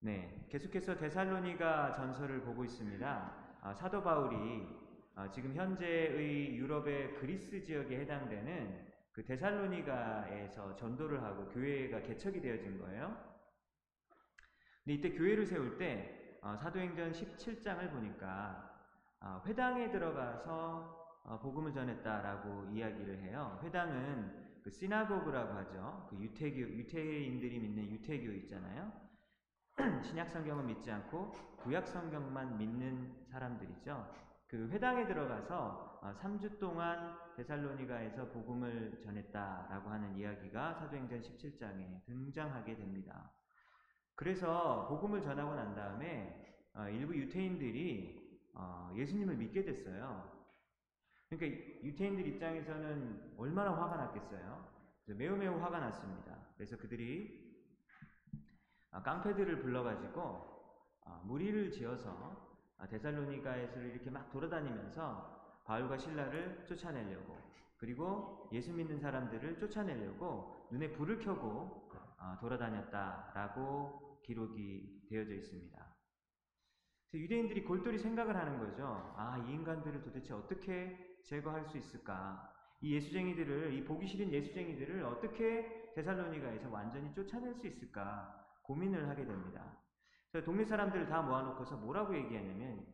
네, 계속해서 데살로니가 전설을 보고 있습니다. 아, 사도 바울이 아, 지금 현재의 유럽의 그리스 지역에 해당되는 그 데살로니가에서 전도를 하고 교회가 개척이 되어진 거예요. 근데 이때 교회를 세울 때 어, 사도행전 17장을 보니까 아, 회당에 들어가서 어, 복음을 전했다라고 이야기를 해요. 회당은 그 시나고그라고 하죠. 그 유태교 유태인들이 믿는 유태교 있잖아요. 신약 성경은 믿지 않고 구약 성경만 믿는 사람들이죠. 그 회당에 들어가서 3주 동안 데살로니가에서 복음을 전했다라고 하는 이야기가 사도행전 17장에 등장하게 됩니다. 그래서 복음을 전하고 난 다음에 어, 일부 유태인들이 어, 예수님을 믿게 됐어요. 그러니까 유태인들 입장에서는 얼마나 화가 났겠어요. 매우 매우 화가 났습니다. 그래서 그들이 아, 깡패들을 불러가지고 아, 무리를 지어서 아, 데살로니가에서 이렇게 막 돌아다니면서 바울과 신라를 쫓아내려고 그리고 예수 믿는 사람들을 쫓아내려고 눈에 불을 켜고 돌아다녔다라고 기록이 되어져 있습니다. 유대인들이 골똘히 생각을 하는 거죠. 아, 이 인간들을 도대체 어떻게 제거할 수 있을까? 이 예수쟁이들을, 이 보기 싫은 예수쟁이들을 어떻게 데살로니가에서 완전히 쫓아낼 수 있을까? 고민을 하게 됩니다. 그래서 동네 사람들을 다 모아놓고서 뭐라고 얘기하냐면,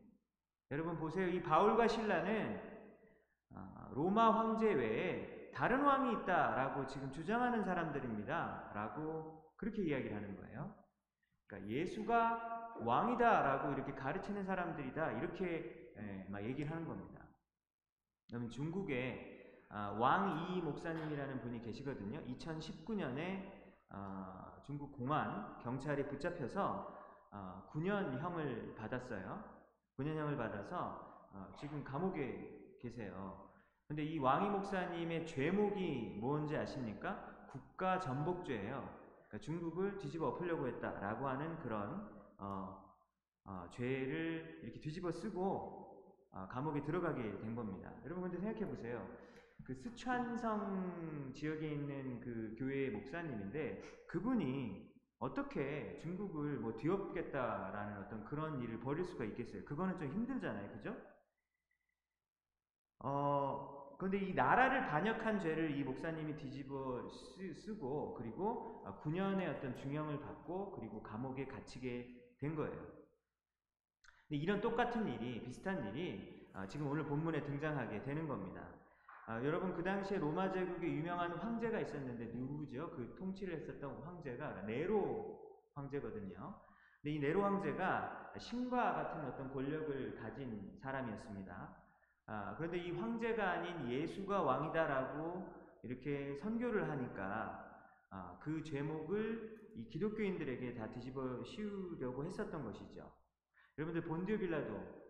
여러분 보세요. 이 바울과 신라는 아, 로마 황제 외에 다른 왕이 있다라고 지금 주장하는 사람들입니다. 라고 그렇게 이야기를 하는 거예요. 그러니까 예수가 왕이다라고 이렇게 가르치는 사람들이다. 이렇게 예, 막 얘기를 하는 겁니다. 그러면 중국에 아, 왕이 목사님이라는 분이 계시거든요. 2019년에 아, 중국 공안 경찰에 붙잡혀서 9년형을 받았어요. 9년형을 받아서 어, 지금 감옥에 계세요. 근데 이 왕이 목사님의 죄목이 뭔지 아십니까? 국가 전복죄예요. 그러니까 중국을 뒤집어 엎으려고 했다라고 하는 그런 어, 어, 죄를 이렇게 뒤집어 쓰고 어, 감옥에 들어가게 된 겁니다. 여러분 근데 생각해 보세요. 그 스촨성 지역에 있는 그 교회의 목사님인데 그분이 어떻게 중국을 뭐 뒤엎겠다라는 어떤 그런 일을 벌일 수가 있겠어요? 그거는 좀 힘들잖아요. 그죠? 어, 그런데 이 나라를 반역한 죄를 이 목사님이 뒤집어 쓰, 고 그리고 9년의 어떤 중형을 받고 그리고 감옥에 갇히게 된 거예요. 이런 똑같은 일이 비슷한 일이 아, 지금 오늘 본문에 등장하게 되는 겁니다. 아, 여러분 그 당시에 로마 제국에 유명한 황제가 있었는데 누구죠? 그 통치를 했었던 황제가 네로 황제거든요. 근데 이 네로 황제가 신과 같은 어떤 권력을 가진 사람이었습니다. 아, 그런데 이 황제가 아닌 예수가 왕이다라고 이렇게 선교를 하니까 아, 그 죄목을 이 기독교인들에게 다 뒤집어 씌우려고 했었던 것이죠. 여러분들 본디오 빌라도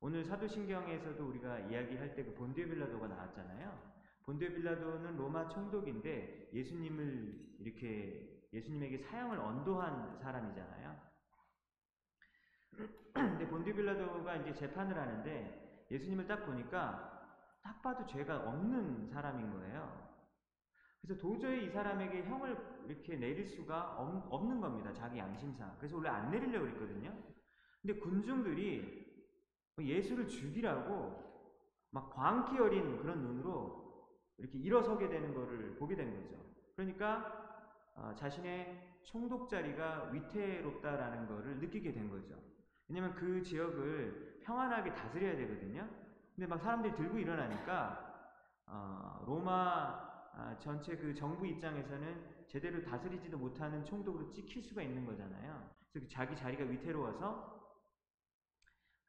오늘 사도신경에서도 우리가 이야기할 때 그 본디오 빌라도가 나왔잖아요. 본디오 빌라도는 로마 총독인데 예수님을 이렇게 예수님에게 사형을 언도한 사람이잖아요. 근데 본디오 빌라도가 이제 재판을 하는데 예수님을 딱 보니까 딱 봐도 죄가 없는 사람인 거예요. 그래서 도저히 이 사람에게 형을 이렇게 내릴 수가 없는 겁니다. 자기 양심상. 그래서 원래 안 내리려고 그랬거든요. 근데 군중들이 예수를 죽이라고 막 광기 어린 그런 눈으로 이렇게 일어서게 되는 것을 보게 된 거죠. 그러니까 어, 자신의 총독 자리가 위태롭다라는 것을 느끼게 된 거죠. 왜냐면 그 지역을 평안하게 다스려야 되거든요. 근데 막 사람들이 들고 일어나니까 어, 로마 아, 전체 그 정부 입장에서는 제대로 다스리지도 못하는 총독으로 찍힐 수가 있는 거잖아요. 그래서 그 자기 자리가 위태로워서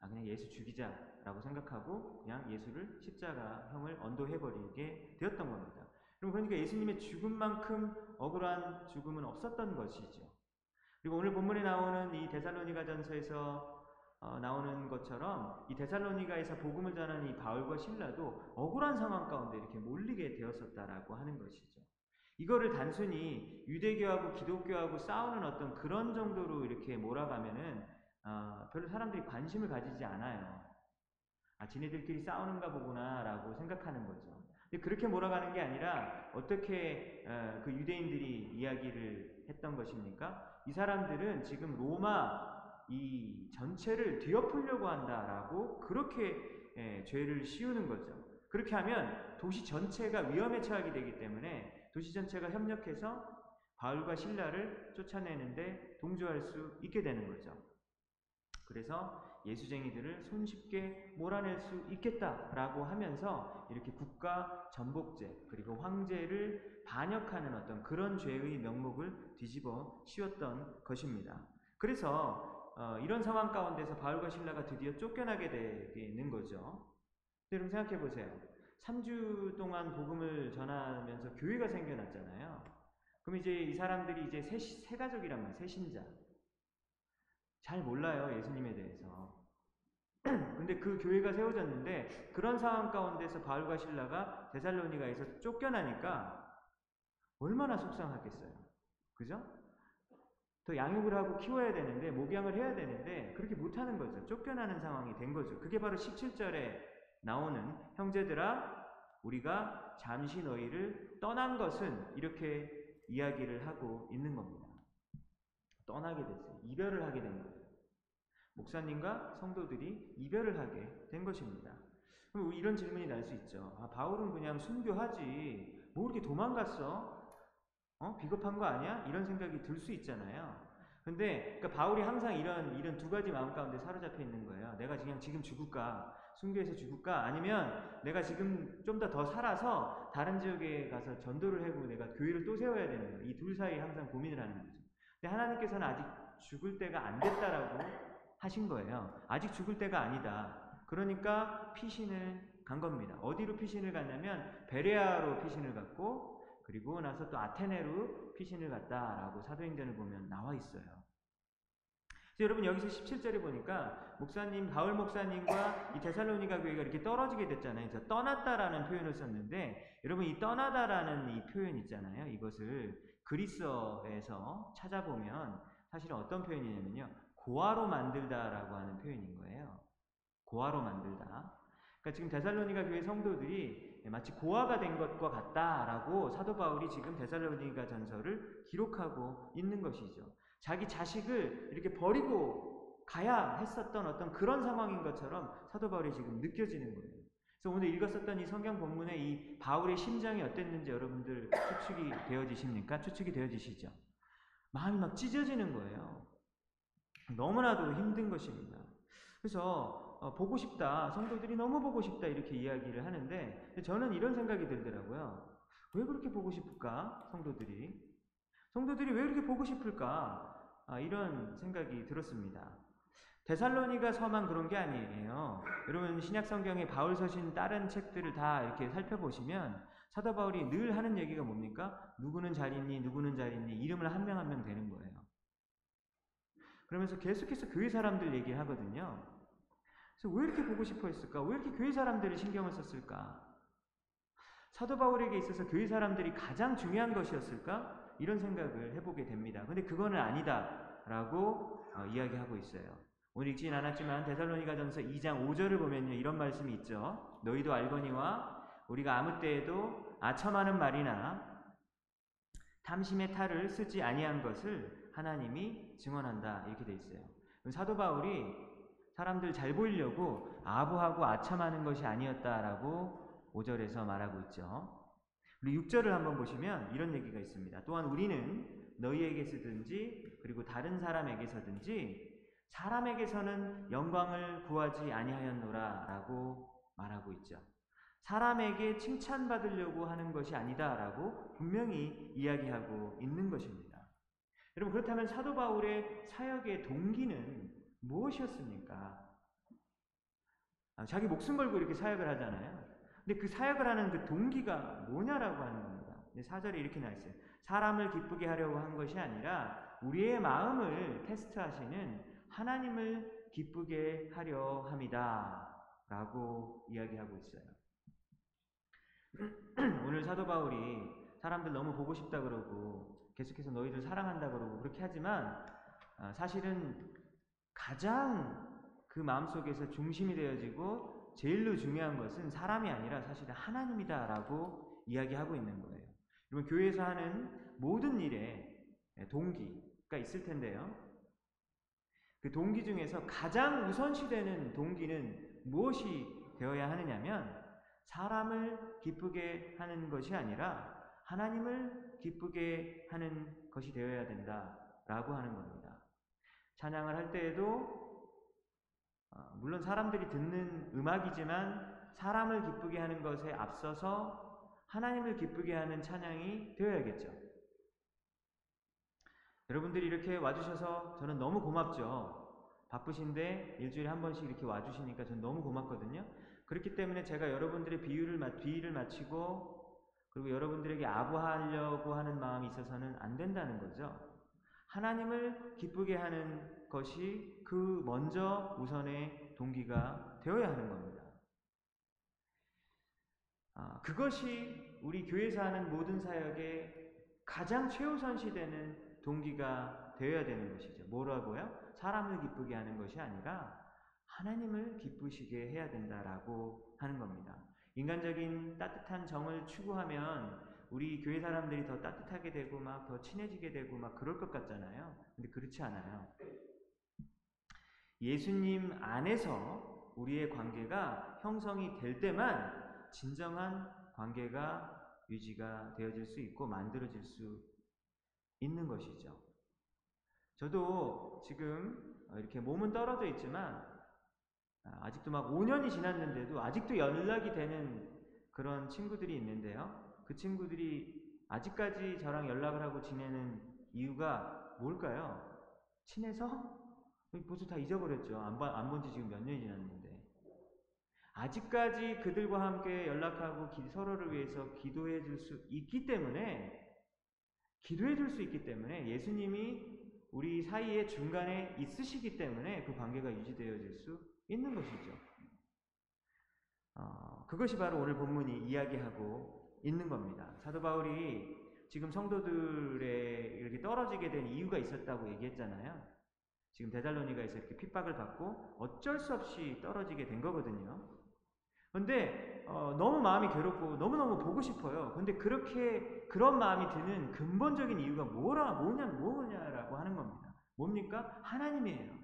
아 그냥 예수 죽이자라고 생각하고 그냥 예수를 십자가형을 언도해버리게 되었던 겁니다. 그럼 그러니까 예수님의 죽음만큼 억울한 죽음은 없었던 것이죠. 그리고 오늘 본문에 나오는 이 데살로니가 전서에서 어, 나오는 것처럼 이 데살로니가에서 복음을 전하는 이 바울과 신라도 억울한 상황 가운데 이렇게 몰리게 되었었다라고 하는 것이죠. 이거를 단순히 유대교하고 기독교하고 싸우는 어떤 그런 정도로 이렇게 몰아가면은 어, 별로 사람들이 관심을 가지지 않아요. 아, 지네들끼리 싸우는가 보구나라고 생각하는 거죠. 근데 그렇게 몰아가는 게 아니라 어떻게 어, 그 유대인들이 이야기를 했던 것입니까? 이 사람들은 지금 로마 이 전체를 뒤엎으려고 한다라고 그렇게 예, 죄를 씌우는 거죠. 그렇게 하면 도시 전체가 위험에 처하게 되기 때문에 도시 전체가 협력해서 바울과 신라를 쫓아내는데 동조할 수 있게 되는 거죠. 그래서 예수쟁이들을 손쉽게 몰아낼 수 있겠다라고 하면서 이렇게 국가 전복죄 그리고 황제를 반역하는 어떤 그런 죄의 명목을 뒤집어 씌웠던 것입니다. 그래서 어, 이런 상황 가운데서 바울과 신라가 드디어 쫓겨나게 되는 거죠. 여러분 생각해 보세요. 3주 동안 복음을 전하면서 교회가 생겨났잖아요. 그럼 이제 이 사람들이 이제 새, 새 가족이란 말이에요. 새 신자. 잘 몰라요. 예수님에 대해서. 근데 그 교회가 세워졌는데 그런 상황 가운데서 바울과 신라가 데살로니가에서 쫓겨나니까 얼마나 속상하겠어요. 그죠? 더 양육을 하고 키워야 되는데 목양을 해야 되는데 그렇게 못하는 거죠. 쫓겨나는 상황이 된 거죠. 그게 바로 17절에 나오는 형제들아 우리가 잠시 너희를 떠난 것은 이렇게 이야기를 하고 있는 겁니다. 떠나게 됐어요. 이별을 하게 된 거예요. 목사님과 성도들이 이별을 하게 된 것입니다. 그럼 이런 질문이 날 수 있죠. 아, 바울은 그냥 순교하지. 뭐 이렇게 도망갔어? 어? 비겁한 거 아니야? 이런 생각이 들 수 있잖아요. 근데 그러니까 바울이 항상 이런 이런 두 가지 마음 가운데 사로잡혀 있는 거예요. 내가 그냥 지금 죽을까? 순교해서 죽을까? 아니면 내가 지금 좀 더 더 살아서 다른 지역에 가서 전도를 하고 내가 교회를 또 세워야 되는 거예요. 이 둘 사이에 항상 고민을 하는 거죠. 근데 하나님께서는 아직 죽을 때가 안 됐다라고 하신 거예요. 아직 죽을 때가 아니다. 그러니까 피신을 간 겁니다. 어디로 피신을 갔냐면 베레아로 피신을 갔고 그리고 나서 또 아테네로 피신을 갔다라고 사도행전을 보면 나와 있어요. 여러분 여기서 17절에 보니까 목사님 바울 목사님과 이 데살로니가 교회가 이렇게 떨어지게 됐잖아요. 그래서 떠났다라는 표현을 썼는데 여러분 이 떠나다라는 이 표현 있잖아요. 이것을 그리스어에서 찾아보면 사실은 어떤 표현이냐면요. 고아로 만들다라고 하는 표현인 거예요. 고아로 만들다. 그러니까 지금 데살로니가 교회 성도들이 마치 고아가 된 것과 같다라고 사도 바울이 지금 데살로니가 전서를 기록하고 있는 것이죠. 자기 자식을 이렇게 버리고 가야 했었던 어떤 그런 상황인 것처럼 사도 바울이 지금 느껴지는 거예요. 그래서 오늘 읽었었던 이 성경 본문의 이 바울의 심정이 어땠는지 여러분들 추측이 되어지십니까? 추측이 되어지시죠? 마음이 막 찢어지는 거예요. 너무나도 힘든 것입니다. 그래서 어, 보고 싶다, 성도들이 너무 보고 싶다 이렇게 이야기를 하는데 저는 이런 생각이 들더라고요. 왜 그렇게 보고 싶을까? 성도들이 성도들이 왜 이렇게 보고 싶을까? 아, 이런 생각이 들었습니다. 데살로니가 서만 그런 게 아니에요. 여러분 신약 성경의 바울 서신 다른 책들을 다 이렇게 살펴보시면 사도 바울이 늘 하는 얘기가 뭡니까? 누구는 잘 있니? 누구는 잘 있니? 이름을 한 명 한 명 되는 거예요. 그러면서 계속해서 교회 사람들 얘기하거든요. 그래서 왜 이렇게 보고 싶어 했을까? 왜 이렇게 교회 사람들을 신경을 썼을까? 사도 바울에게 있어서 교회 사람들이 가장 중요한 것이었을까? 이런 생각을 해보게 됩니다. 근데 그거는 아니다라고 어, 이야기하고 있어요. 오늘 읽진 않았지만 데살로니가전서 2장 5절을 보면요 이런 말씀이 있죠. 너희도 알거니와 우리가 아무 때에도 아첨하는 말이나 탐심의 탈을 쓰지 아니한 것을 하나님이 증언한다 이렇게 돼 있어요. 사도 바울이 사람들 잘 보이려고 아부하고 아첨하는 것이 아니었다라고 5절에서 말하고 있죠. 그리고 6절을 한번 보시면 이런 얘기가 있습니다. 또한 우리는 너희에게서든지 그리고 다른 사람에게서든지 사람에게서는 영광을 구하지 아니하였노라라고 말하고 있죠. 사람에게 칭찬받으려고 하는 것이 아니다라고 분명히 이야기하고 있는 것입니다. 여러분 그렇다면 사도 바울의 사역의 동기는 무엇이었습니까? 아, 자기 목숨 걸고 이렇게 사역을 하잖아요. 근데 그 사역을 하는 그 동기가 뭐냐라고 하는 겁니다. 사절에 이렇게 나와 있어요. 사람을 기쁘게 하려고 한 것이 아니라 우리의 마음을 테스트하시는 하나님을 기쁘게 하려 합니다. 라고 이야기하고 있어요. 오늘 사도 바울이 사람들 너무 보고 싶다 그러고 계속해서 너희들 사랑한다 그러고 그렇게 하지만 아, 사실은 가장 그 마음속에서 중심이 되어지고 제일로 중요한 것은 사람이 아니라 사실은 하나님이다라고 이야기하고 있는 거예요. 여러분 교회에서 하는 모든 일에 예, 동기가 있을 텐데요. 그 동기 중에서 가장 우선시되는 동기는 무엇이 되어야 하느냐면 사람을 기쁘게 하는 것이 아니라 하나님을 기쁘게 하는 것이 되어야 된다라고 하는 겁니다. 찬양을 할 때에도 어, 물론 사람들이 듣는 음악이지만 사람을 기쁘게 하는 것에 앞서서 하나님을 기쁘게 하는 찬양이 되어야겠죠. 여러분들이 이렇게 와주셔서 저는 너무 고맙죠. 바쁘신데 일주일에 한 번씩 이렇게 와주시니까 저는 너무 고맙거든요. 그렇기 때문에 제가 여러분들의 비유를, 비위를 마치고 그리고 여러분들에게 아부하려고 하는 마음이 있어서는 안 된다는 거죠. 하나님을 기쁘게 하는 것이 그 먼저 우선의 동기가 되어야 하는 겁니다. 아, 그것이 우리 교회에서 하는 모든 사역의 가장 최우선시 되는 동기가 되어야 되는 것이죠. 뭐라고요? 사람을 기쁘게 하는 것이 아니라 하나님을 기쁘시게 해야 된다라고 하는 겁니다. 인간적인 따뜻한 정을 추구하면 우리 교회 사람들이 더 따뜻하게 되고 막 더 친해지게 되고 막 그럴 것 같잖아요. 근데 그렇지 않아요. 예수님 안에서 우리의 관계가 형성이 될 때만 진정한 관계가 유지가 되어질 수 있고 만들어질 수 있는 것이죠. 저도 지금 이렇게 몸은 떨어져 있지만 아직도 막 5년이 지났는데도 아직도 연락이 되는 그런 친구들이 있는데요. 그 친구들이 아직까지 저랑 연락을 하고 지내는 이유가 뭘까요? 친해서? 벌써 다 잊어버렸죠. 안본지 지금 몇 년이 지났는데. 아직까지 그들과 함께 연락하고 기, 서로를 위해서 기도해 줄 수 있기 때문에, 기도해 줄 수 있기 때문에 예수님이 우리 사이의 중간에 있으시기 때문에 그 관계가 유지되어질 수 있는 것이죠. 어, 그것이 바로 오늘 본문이 이야기하고 있는 겁니다. 사도 바울이 지금 성도들의 이렇게 떨어지게 된 이유가 있었다고 얘기했잖아요. 지금 데살로니가에서 이렇게 핍박을 받고 어쩔 수 없이 떨어지게 된 거거든요. 근데 어, 너무 마음이 괴롭고 너무너무 보고 싶어요. 근데 그렇게 그런 마음이 드는 근본적인 이유가 뭐라 뭐냐 뭐냐라고 하는 겁니다. 뭡니까? 하나님이에요.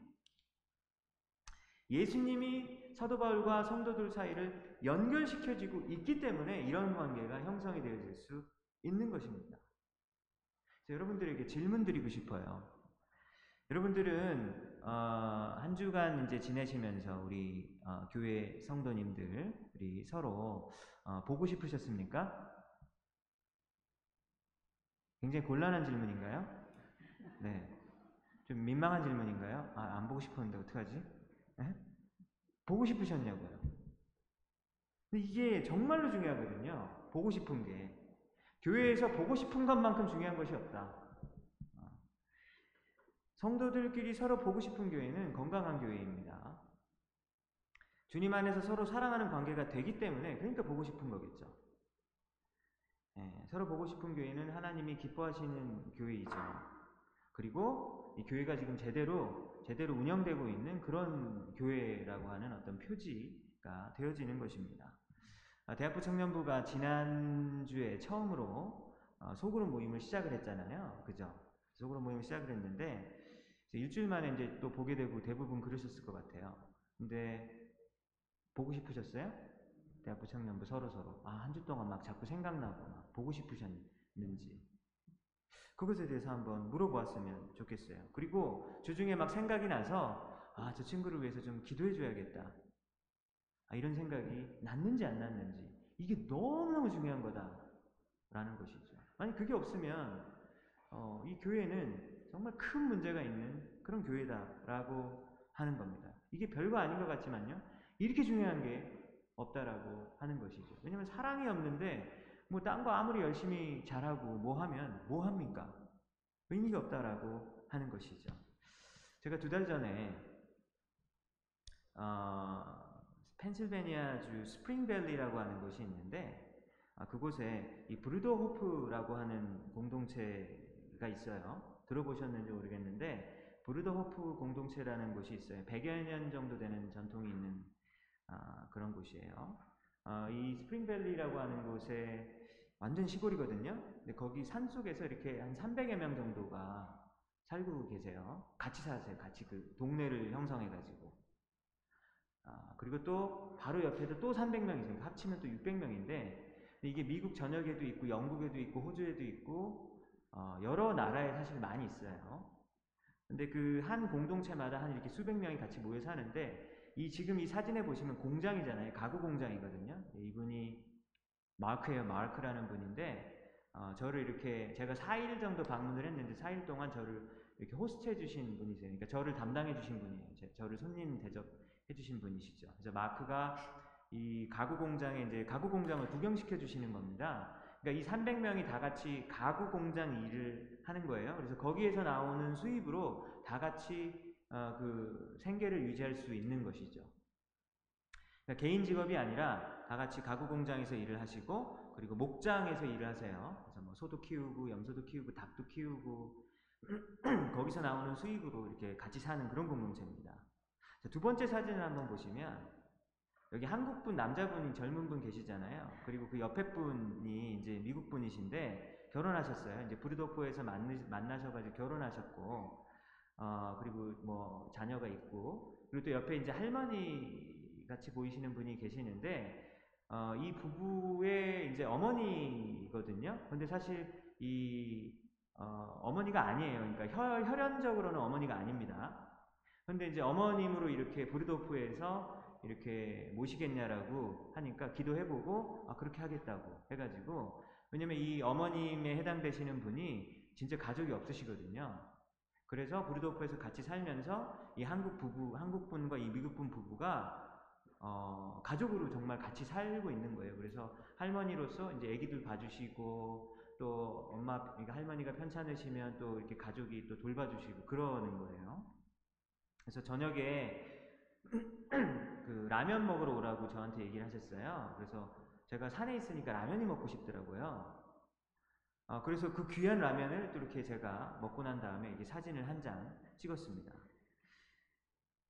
예수님이 사도 바울과 성도들 사이를 연결시켜지고 있기 때문에 이런 관계가 형성이 되어질 수 있는 것입니다. 여러분들에게 질문 드리고 싶어요. 여러분들은 어, 한 주간 이제 지내시면서 우리 어, 교회 성도님들 우리 서로 어, 보고 싶으셨습니까? 굉장히 곤란한 질문인가요? 네, 좀 민망한 질문인가요? 아, 안 보고 싶었는데 어떡하지? 네? 보고 싶으셨냐고요. 근데 이게 정말로 중요하거든요. 보고 싶은 게 교회에서 보고 싶은 것만큼 중요한 것이 없다. 성도들끼리 서로 보고 싶은 교회는 건강한 교회입니다. 주님 안에서 서로 사랑하는 관계가 되기 때문에 그러니까 보고 싶은 거겠죠. 네, 서로 보고 싶은 교회는 하나님이 기뻐하시는 교회이죠. 그리고 이 교회가 지금 제대로 제대로 운영되고 있는 그런 교회라고 하는 어떤 표지가 되어지는 것입니다. 아, 대학부 청년부가 지난주에 처음으로 어, 소그룹 모임을 시작을 했잖아요. 그죠? 소그룹 모임을 시작을 했는데 일주일 만에 이제 또 보게 되고 대부분 그러셨을 것 같아요. 근데 보고 싶으셨어요? 대학부 청년부 서로 서로 아 한 주 동안 막 자꾸 생각나고 막 보고 싶으셨는지 그것에 대해서 한번 물어보았으면 좋겠어요. 그리고 주중에 막 생각이 나서 아 저 친구를 위해서 좀 기도해 줘야겠다. 아, 이런 생각이 났는지 안 났는지 이게 너무너무 중요한 거다라는 것이죠. 만약 그게 없으면 어, 이 교회는 정말 큰 문제가 있는 그런 교회다라고 하는 겁니다. 이게 별거 아닌 것 같지만요. 이렇게 중요한 게 없다라고 하는 것이죠. 왜냐하면 사랑이 없는데 뭐 딴 거 아무리 열심히 잘하고 뭐 하면 뭐 합니까? 의미가 없다라고 하는 것이죠. 제가 두 달 전에 어, 펜실베니아주 스프링밸리라고 하는 곳이 있는데 아, 그곳에 이 브루더 호프라고 하는 공동체가 있어요. 들어보셨는지 모르겠는데 브루더호프 공동체라는 곳이 있어요. 100여 년 정도 되는 전통이 있는 아, 그런 곳이에요. 어, 이 스프링밸리라고 하는 곳에 완전 시골이거든요. 근데 거기 산 속에서 이렇게 한 300여 명 정도가 살고 계세요. 같이 사세요. 같이 그 동네를 형성해가지고. 아, 그리고 또 바로 옆에도 또 300명이 있어요. 합치면 또 600명인데 이게 미국 전역에도 있고 영국에도 있고 호주에도 있고 어, 여러 나라에 사실 많이 있어요. 근데 그 한 공동체마다 한 이렇게 수백 명이 같이 모여 사는데 이 지금 이 사진에 보시면 공장이잖아요. 가구 공장이거든요. 네, 이분이 마크예요. 마크라는 분인데 어, 저를 이렇게 제가 4일 정도 방문을 했는데 4일 동안 저를 이렇게 호스트해 주신 분이세요. 그러니까 저를 담당해 주신 분이에요. 제, 저를 손님 대접해 주신 분이시죠. 그래서 마크가 이 가구 공장에 이제 가구 공장을 구경시켜 주시는 겁니다. 그러니까 이 300명이 다 같이 가구 공장 일을 하는 거예요. 그래서 거기에서 나오는 수입으로 다 같이 어, 그 생계를 유지할 수 있는 것이죠. 그러니까 개인 직업이 아니라 다 같이 가구 공장에서 일을 하시고 그리고 목장에서 일을 하세요. 그래서 뭐 소도 키우고 염소도 키우고 닭도 키우고 거기서 나오는 수익으로 이렇게 같이 사는 그런 공동체입니다. 자, 두 번째 사진을 한번 보시면 여기 한국분 남자분이 젊은 분 계시잖아요. 그리고 그 옆에 분이 이제 미국 분이신데 결혼하셨어요. 이제 브루도프에서 만나셔가지고 결혼하셨고 어, 그리고 뭐 자녀가 있고 그리고 또 옆에 이제 할머니 같이 보이시는 분이 계시는데 어, 이 부부의 이제 어머니거든요. 근데 사실 이 어, 어머니가 아니에요. 그러니까 혈, 혈연적으로는 어머니가 아닙니다. 근데 이제 어머님으로 이렇게 브루도프에서 이렇게 모시겠냐라고 하니까 기도해보고 아 그렇게 하겠다고 해가지고 왜냐면 이 어머님에 해당되시는 분이 진짜 가족이 없으시거든요. 그래서 브루도프에서 같이 살면서 이 한국 부부, 한국 분과 이 미국 분 부부가 어, 가족으로 정말 같이 살고 있는 거예요. 그래서 할머니로서 이제 아기들 봐주시고 또 엄마, 그러니까 할머니가 편찮으시면 또 이렇게 가족이 또 돌봐주시고 그러는 거예요. 그래서 저녁에 그 라면 먹으러 오라고 저한테 얘기를 하셨어요. 그래서 제가 산에 있으니까 라면이 먹고 싶더라고요. 어, 그래서 그 귀한 라면을 또 이렇게 제가 먹고 난 다음에 이게 사진을 한 장 찍었습니다.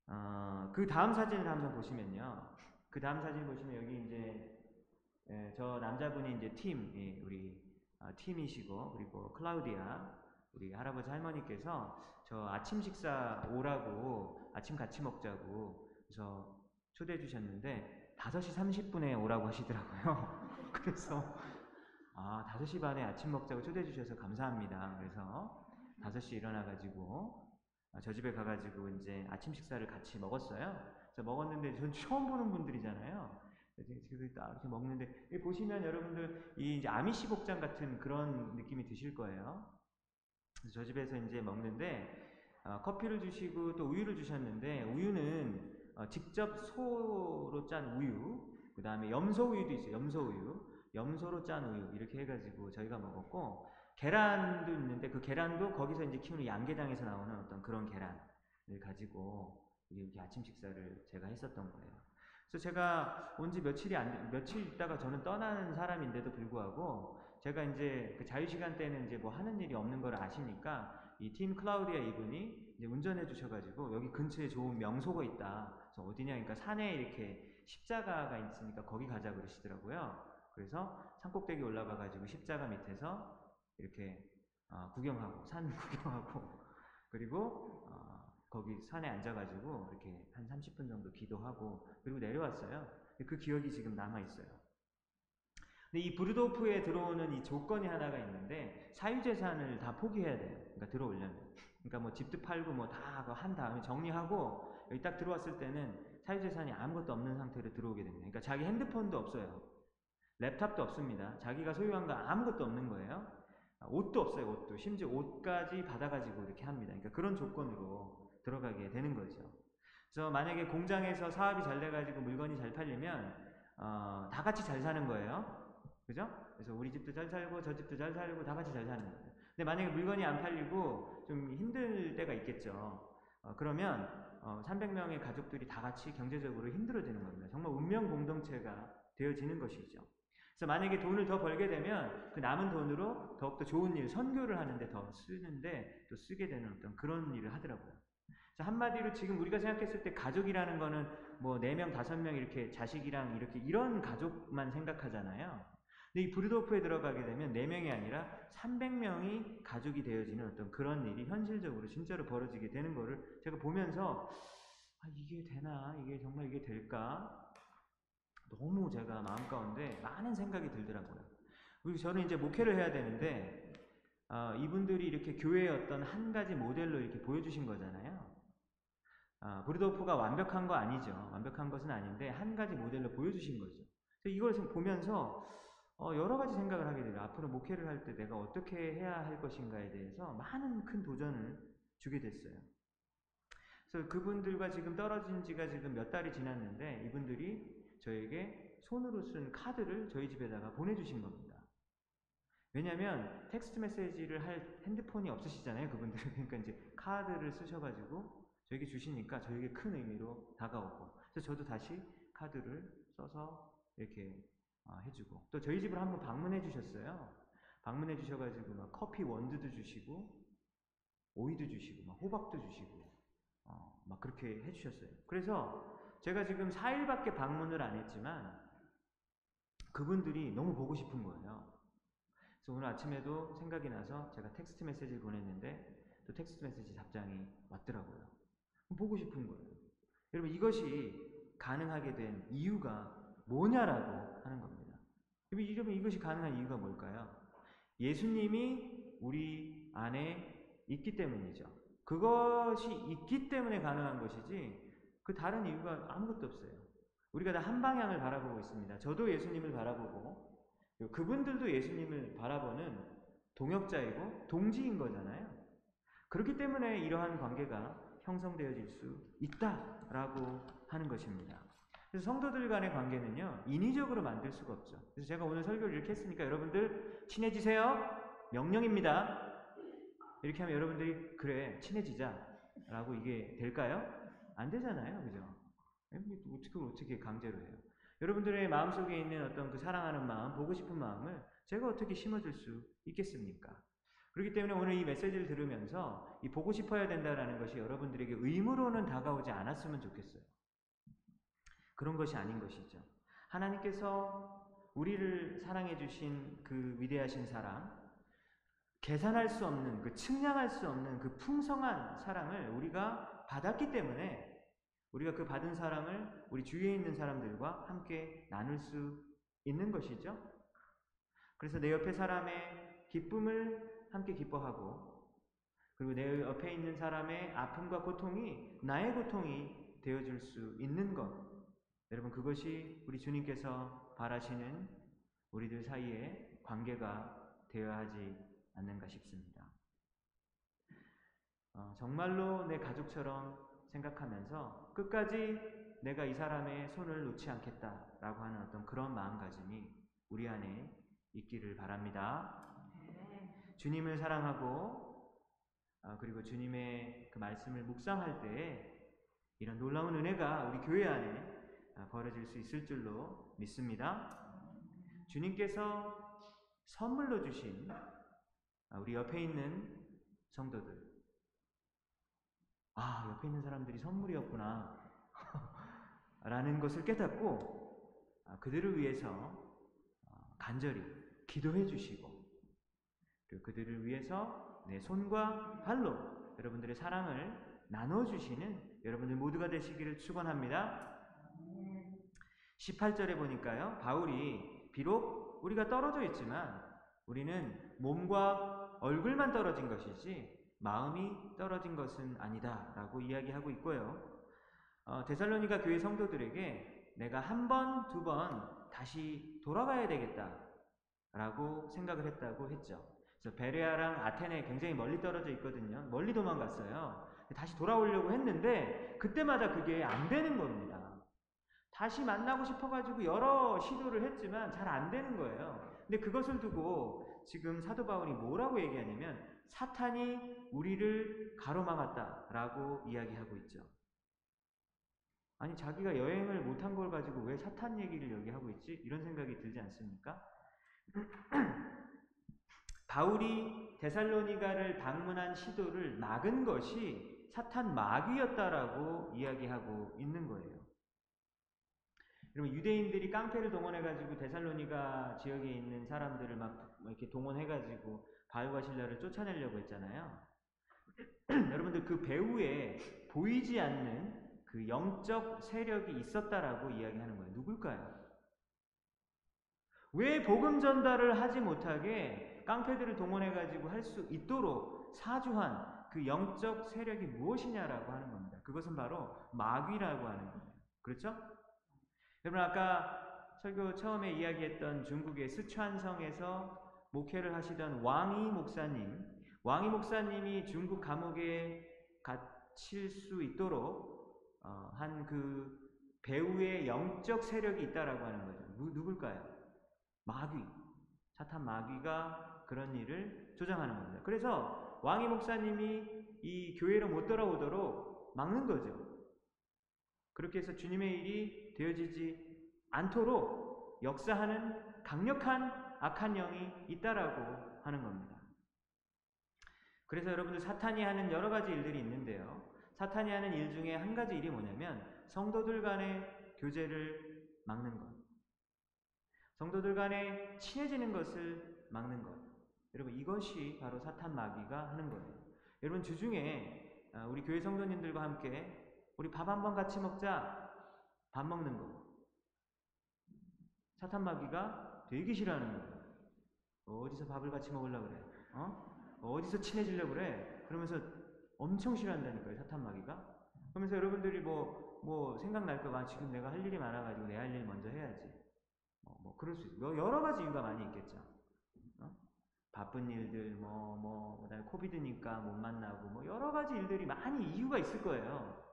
어, 그 다음 사진을 한번 보시면요. 그 다음 사진 보시면 여기 이제 예, 저 남자분이 이제 팀, 예, 우리 어, 팀이시고 그리고 클라우디아 우리 할아버지 할머니께서 저 아침 식사 오라고 아침 같이 먹자고 그래서 초대해 주셨는데 5시 30분에 오라고 하시더라고요. 그래서 아 5시 반에 아침 먹자고 초대해 주셔서 감사합니다. 그래서 5시 일어나 가지고 아, 저 집에 가 가지고 이제 아침 식사를 같이 먹었어요. 그래서 먹었는데 전 처음 보는 분들이잖아요. 지금 딱 이렇게 먹는데 보시면 여러분들 이 이제 아미시 복장 같은 그런 느낌이 드실 거예요. 그래서 저 집에서 이제 먹는데 어, 커피를 주시고 또 우유를 주셨는데 우유는 어, 직접 소로 짠 우유, 그 다음에 염소 우유도 있어요. 염소 우유, 염소로 짠 우유 이렇게 해가지고 저희가 먹었고 계란도 있는데 그 계란도 거기서 이제 키우는 양계장에서 나오는 어떤 그런 계란을 가지고 이렇게 아침 식사를 제가 했었던 거예요. 그래서 제가 온 지 며칠이 안, 며칠 있다가 저는 떠나는 사람인데도 불구하고 제가 이제 그 자유 시간 때는 이제 뭐 하는 일이 없는 걸 아시니까 이 팀 클라우디아 이분이 운전해 주셔가지고 여기 근처에 좋은 명소가 있다. 그래서 어디냐? 그러니까 산에 이렇게 십자가가 있으니까 거기 가자 그러시더라고요. 그래서 산꼭대기 올라가가지고 십자가 밑에서 이렇게 어, 구경하고 산 구경하고 그리고 어, 거기 산에 앉아가지고 이렇게 한 30분 정도 기도하고 그리고 내려왔어요. 그 기억이 지금 남아 있어요. 근데 이 브루더호프에 들어오는 이 조건이 하나가 있는데 사유재산을 다 포기해야 돼요. 그러니까 들어오려면. 그러니까 뭐 집도 팔고 뭐 다 한 다음에 정리하고 여기 딱 들어왔을 때는 사유재산이 아무것도 없는 상태로 들어오게 됩니다. 그러니까 자기 핸드폰도 없어요. 랩탑도 없습니다. 자기가 소유한 거 아무것도 없는 거예요. 옷도 없어요, 옷도. 심지어 옷까지 받아가지고 이렇게 합니다. 그러니까 그런 조건으로 들어가게 되는 거죠. 그래서 만약에 공장에서 사업이 잘 돼가지고 물건이 잘 팔리면, 어, 다 같이 잘 사는 거예요. 그죠? 그래서 우리 집도 잘 살고, 저 집도 잘 살고, 다 같이 잘 사는 거예요. 근데 만약에 물건이 안 팔리고 좀 힘들 때가 있겠죠. 어, 그러면, 어, 300명의 가족들이 다 같이 경제적으로 힘들어지는 겁니다. 정말 운명 공동체가 되어지는 것이죠. 그래서 만약에 돈을 더 벌게 되면 그 남은 돈으로 더욱더 좋은 일, 선교를 하는데 더 쓰는데 또 쓰게 되는 어떤 그런 일을 하더라고요. 한마디로 지금 우리가 생각했을 때 가족이라는 거는 뭐 4명, 5명 이렇게 자식이랑 이렇게 이런 가족만 생각하잖아요. 근데 이 브루도프에 들어가게 되면 4명이 아니라 300명이 가족이 되어지는 어떤 그런 일이 현실적으로 진짜로 벌어지게 되는 거를 제가 보면서 아, 이게 되나? 이게 정말 이게 될까? 너무 제가 마음 가운데 많은 생각이 들더라고요. 그리고 저는 이제 목회를 해야 되는데 어, 이분들이 이렇게 교회의 어떤 한 가지 모델로 이렇게 보여주신 거잖아요. 아, 브루도프가 완벽한 거 아니죠. 완벽한 것은 아닌데 한 가지 모델로 보여주신 거죠. 그래서 이걸 보면서 어, 여러 가지 생각을 하게 돼요. 앞으로 목회를 할 때 내가 어떻게 해야 할 것인가에 대해서 많은 큰 도전을 주게 됐어요. 그래서 그분들과 지금 떨어진 지가 지금 몇 달이 지났는데 이분들이 저에게 손으로 쓴 카드를 저희 집에다가 보내주신 겁니다. 왜냐하면 텍스트 메시지를 할 핸드폰이 없으시잖아요, 그분들은. 그러니까 이제 카드를 쓰셔가지고 저에게 주시니까 저에게 큰 의미로 다가오고, 그래서 저도 다시 카드를 써서 이렇게 어, 해주고, 또 저희 집을 한번 방문해 주셨어요. 방문해 주셔가지고 막 커피 원두도 주시고, 오이도 주시고, 막 호박도 주시고, 어, 막 그렇게 해주셨어요. 그래서 제가 지금 4일밖에 방문을 안 했지만 그분들이 너무 보고 싶은 거예요. 그래서 오늘 아침에도 생각이 나서 제가 텍스트 메시지를 보냈는데 또 텍스트 메시지 답장이 왔더라고요. 보고 싶은 거예요. 여러분 이것이 가능하게 된 이유가 뭐냐라고 하는 겁니다. 여러분 이것이 가능한 이유가 뭘까요? 예수님이 우리 안에 있기 때문이죠. 그것이 있기 때문에 가능한 것이지 그 다른 이유가 아무것도 없어요. 우리가 다 한 방향을 바라보고 있습니다. 저도 예수님을 바라보고 그분들도 예수님을 바라보는 동역자이고 동지인 거잖아요. 그렇기 때문에 이러한 관계가 형성되어질 수 있다라고 하는 것입니다. 그래서 성도들 간의 관계는요, 인위적으로 만들 수가 없죠. 그래서 제가 오늘 설교를 이렇게 했으니까 여러분들 친해지세요. 명령입니다. 이렇게 하면 여러분들이 그래 친해지자 라고 이게 될까요? 안 되잖아요, 그죠? 어떻게 어떻게 강제로 해요? 여러분들의 마음속에 있는 어떤 그 사랑하는 마음, 보고 싶은 마음을 제가 어떻게 심어줄 수 있겠습니까? 그렇기 때문에 오늘 이 메시지를 들으면서 이 보고 싶어야 된다라는 것이 여러분들에게 의무로는 다가오지 않았으면 좋겠어요. 그런 것이 아닌 것이죠. 하나님께서 우리를 사랑해 주신 그 위대하신 사랑, 계산할 수 없는 그 측량할 수 없는 그 풍성한 사랑을 우리가 받았기 때문에 우리가 그 받은 사랑을 우리 주위에 있는 사람들과 함께 나눌 수 있는 것이죠. 그래서 내 옆에 사람의 기쁨을 함께 기뻐하고 그리고 내 옆에 있는 사람의 아픔과 고통이 나의 고통이 되어줄 수 있는 것. 여러분 그것이 우리 주님께서 바라시는 우리들 사이의 관계가 되어야 하지 않는가 싶습니다. 어, 정말로 내 가족처럼 생각하면서 끝까지 내가 이 사람의 손을 놓지 않겠다라고 하는 어떤 그런 마음가짐이 우리 안에 있기를 바랍니다. 주님을 사랑하고 어, 그리고 주님의 그 말씀을 묵상할 때 이런 놀라운 은혜가 우리 교회 안에 어, 벌어질 수 있을 줄로 믿습니다. 주님께서 선물로 주신 아, 우리 옆에 있는 성도들 아, 옆에 있는 사람들이 선물이었구나. 라는 것을 깨닫고 아, 그들을 위해서 어, 간절히 기도해 주시고 그리고 그들을 위해서 내 손과 발로 여러분들의 사랑을 나눠 주시는 여러분들 모두가 되시기를 축원합니다. 18절에 보니까요. 바울이 비록 우리가 떨어져 있지만 우리는 몸과 얼굴만 떨어진 것이지 마음이 떨어진 것은 아니다 라고 이야기하고 있고요. 어, 데살로니가 교회 성도들에게 내가 한 번, 두 번 다시 돌아가야 되겠다 라고 생각을 했다고 했죠. 그래서 베레아랑 아테네 굉장히 멀리 떨어져 있거든요. 멀리 도망갔어요. 다시 돌아오려고 했는데 그때마다 그게 안 되는 겁니다. 다시 만나고 싶어가지고 여러 시도를 했지만 잘 안 되는 거예요. 근데 그것을 두고 지금 사도 바울이 뭐라고 얘기하냐면 사탄이 우리를 가로막았다라고 이야기하고 있죠. 아니 자기가 여행을 못한 걸 가지고 왜 사탄 얘기를 여기 하고 있지? 이런 생각이 들지 않습니까? 바울이 데살로니가를 방문한 시도를 막은 것이 사탄 마귀였다라고 이야기하고 있는 거예요. 그러면 유대인들이 깡패를 동원해가지고 데살로니가 지역에 있는 사람들을 막 이렇게 동원해가지고 바울과 신라를 쫓아내려고 했잖아요. 여러분들 그 배후에 보이지 않는 그 영적 세력이 있었다라고 이야기하는 거예요. 누굴까요? 왜 복음 전달을 하지 못하게 깡패들을 동원해가지고 할 수 있도록 사주한 그 영적 세력이 무엇이냐라고 하는 겁니다. 그것은 바로 마귀라고 하는 거예요. 그렇죠? 여러분 아까 설교 처음에 이야기했던 중국의 스촨성에서 목회를 하시던 왕이 목사님, 왕이 목사님이 중국 감옥에 갇힐 수 있도록 어, 한그 배우의 영적 세력이 있다라고 하는 거죠. 누, 누굴까요? 마귀, 사탄 마귀가 그런 일을 조장하는 겁니다. 그래서 왕이 목사님이 이 교회로 못 돌아오도록 막는 거죠. 그렇게 해서 주님의 일이 되어지지 않도록 역사하는 강력한 악한 영이 있다라고 하는 겁니다. 그래서 여러분들 사탄이 하는 여러 가지 일들이 있는데요. 사탄이 하는 일 중에 한 가지 일이 뭐냐면 성도들 간의 교제를 막는 것. 성도들 간에 친해지는 것을 막는 것. 여러분, 이것이 바로 사탄 마귀가 하는 거예요. 여러분, 주중에 아, 우리 교회 성도님들과 함께 우리 밥 한번 같이 먹자. 밥 먹는 거. 사탄 마귀가 되게 싫어하는 거예요. 어디서 밥을 같이 먹으려고 그래? 어? 어디서 친해지려고 그래? 그러면서 엄청 싫어한다니까요, 사탄 마귀가. 그러면서 여러분들이 뭐, 뭐, 생각날까 봐, 지금 내가 할 일이 많아가지고 내 할 일 먼저 해야지. 뭐, 뭐 그럴 수 있어요. 여러 가지 이유가 많이 있겠죠. 어? 바쁜 일들, 뭐, 뭐, 그다음에 코비드니까 못 만나고, 뭐 여러 가지 일들이 많이 이유가 있을 거예요.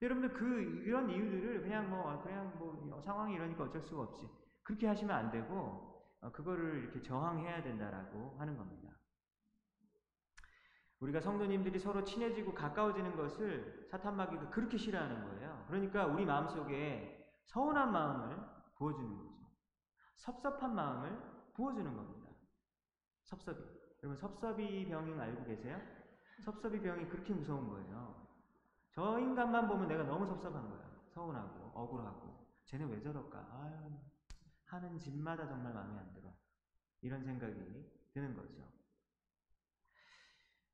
여러분들 그 이런 이유들을 그냥 뭐 아, 그냥 뭐 상황이 이러니까 어쩔 수가 없지 그렇게 하시면 안 되고 어, 그거를 이렇게 저항해야 된다라고 하는 겁니다. 우리가 성도님들이 서로 친해지고 가까워지는 것을 사탄 마귀가 그렇게 싫어하는 거예요. 그러니까 우리 마음속에 서운한 마음을 부어주는 거죠. 섭섭한 마음을 부어주는 겁니다. 섭섭이. 여러분 섭섭이 병인 알고 계세요? 섭섭이 병이 그렇게 무서운 거예요. 저 인간만 보면 내가 너무 섭섭한 거야. 서운하고 억울하고 쟤네 왜 저럴까? 아유 하는 집마다 정말 마음에 안 들어. 이런 생각이 드는 거죠.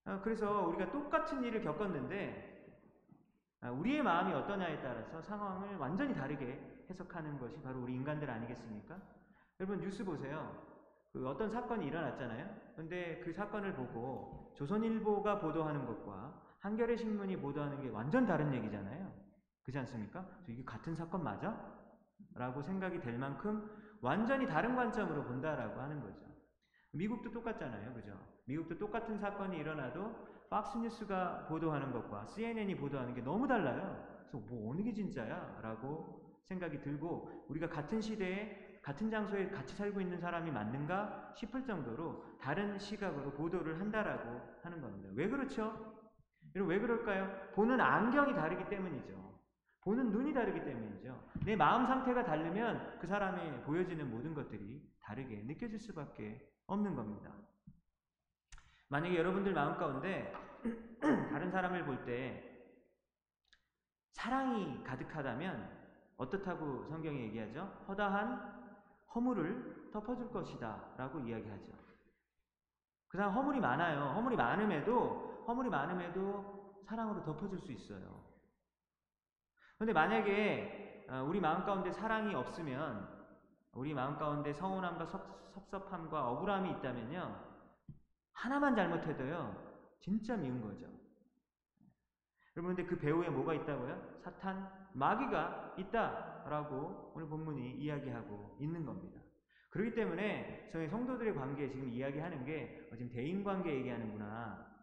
어, 그래서 우리가 똑같은 일을 겪었는데 아, 우리의 마음이 어떠냐에 따라서 상황을 완전히 다르게 해석하는 것이 바로 우리 인간들 아니겠습니까? 여러분 뉴스 보세요. 그 어떤 사건이 일어났잖아요. 근데 그 사건을 보고 조선일보가 보도하는 것과 한겨레 신문이 보도하는 게 완전 다른 얘기잖아요. 그렇지 않습니까? 이게 같은 사건 맞아? 라고 생각이 될 만큼 완전히 다른 관점으로 본다라고 하는 거죠. 미국도 똑같잖아요. 그죠? 미국도 똑같은 사건이 일어나도 박스뉴스가 보도하는 것과 CNN이 보도하는 게 너무 달라요. 그래서 뭐 어느 게 진짜야? 라고 생각이 들고 우리가 같은 시대에 같은 장소에 같이 살고 있는 사람이 맞는가 싶을 정도로 다른 시각으로 보도를 한다라고 하는 겁니다. 왜 그렇죠? 여러분 왜 그럴까요? 보는 안경이 다르기 때문이죠. 보는 눈이 다르기 때문이죠. 내 마음 상태가 다르면 그 사람이 보여지는 모든 것들이 다르게 느껴질 수밖에 없는 겁니다. 만약에 여러분들 마음 가운데 다른 사람을 볼 때 사랑이 가득하다면 어떻다고 성경이 얘기하죠? 허다한 허물을 덮어줄 것이다 라고 이야기하죠. 그 사람 허물이 많아요. 허물이 많음에도, 허물이 많음에도 사랑으로 덮어줄 수 있어요. 근데 만약에 어, 우리 마음 가운데 사랑이 없으면, 우리 마음 가운데 서운함과 섭섭함과 억울함이 있다면요, 하나만 잘못해도요, 진짜 미운 거죠. 여러분, 근데 그 배후에 뭐가 있다고요? 사탄, 마귀가 있다라고 오늘 본문이 이야기하고 있는 겁니다. 그렇기 때문에 저희 성도들의 관계에 지금 이야기하는 게 어, 지금 대인 관계 얘기하는구나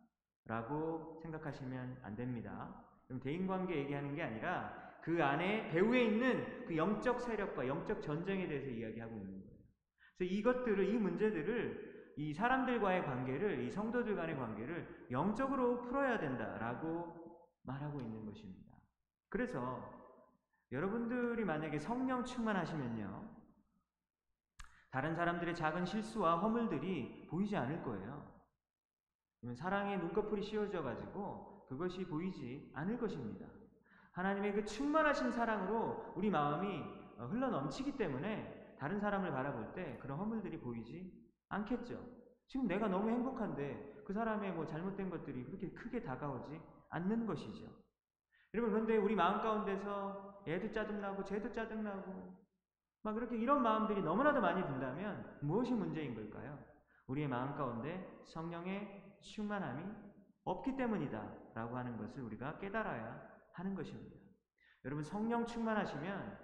라고 생각하시면 안 됩니다. 그럼 대인 관계 얘기하는 게 아니라 그 안에 배후에 있는 그 영적 세력과 영적 전쟁에 대해서 이야기하고 있는 거예요. 그래서 이것들을 이 문제들을 이 사람들과의 관계를 이 성도들 간의 관계를 영적으로 풀어야 된다라고 말하고 있는 것입니다. 그래서 여러분들이 만약에 성령 충만하시면요. 다른 사람들의 작은 실수와 허물들이 보이지 않을 거예요. 사랑의 눈꺼풀이 씌워져 가지고 그것이 보이지 않을 것입니다. 하나님의 그 충만하신 사랑으로 우리 마음이 어, 흘러 넘치기 때문에 다른 사람을 바라볼 때 그런 허물들이 보이지 않겠죠. 지금 내가 너무 행복한데 그 사람의 뭐 잘못된 것들이 그렇게 크게 다가오지 않는 것이죠. 여러분 그런데 우리 마음 가운데서 얘도 짜증나고 쟤도 짜증나고 막 그렇게 이런 마음들이 너무나도 많이 든다면 무엇이 문제인 걸까요? 우리의 마음 가운데 성령의 충만함이 없기 때문이다 라고 하는 것을 우리가 깨달아야 하는 것입니다. 여러분 성령 충만하시면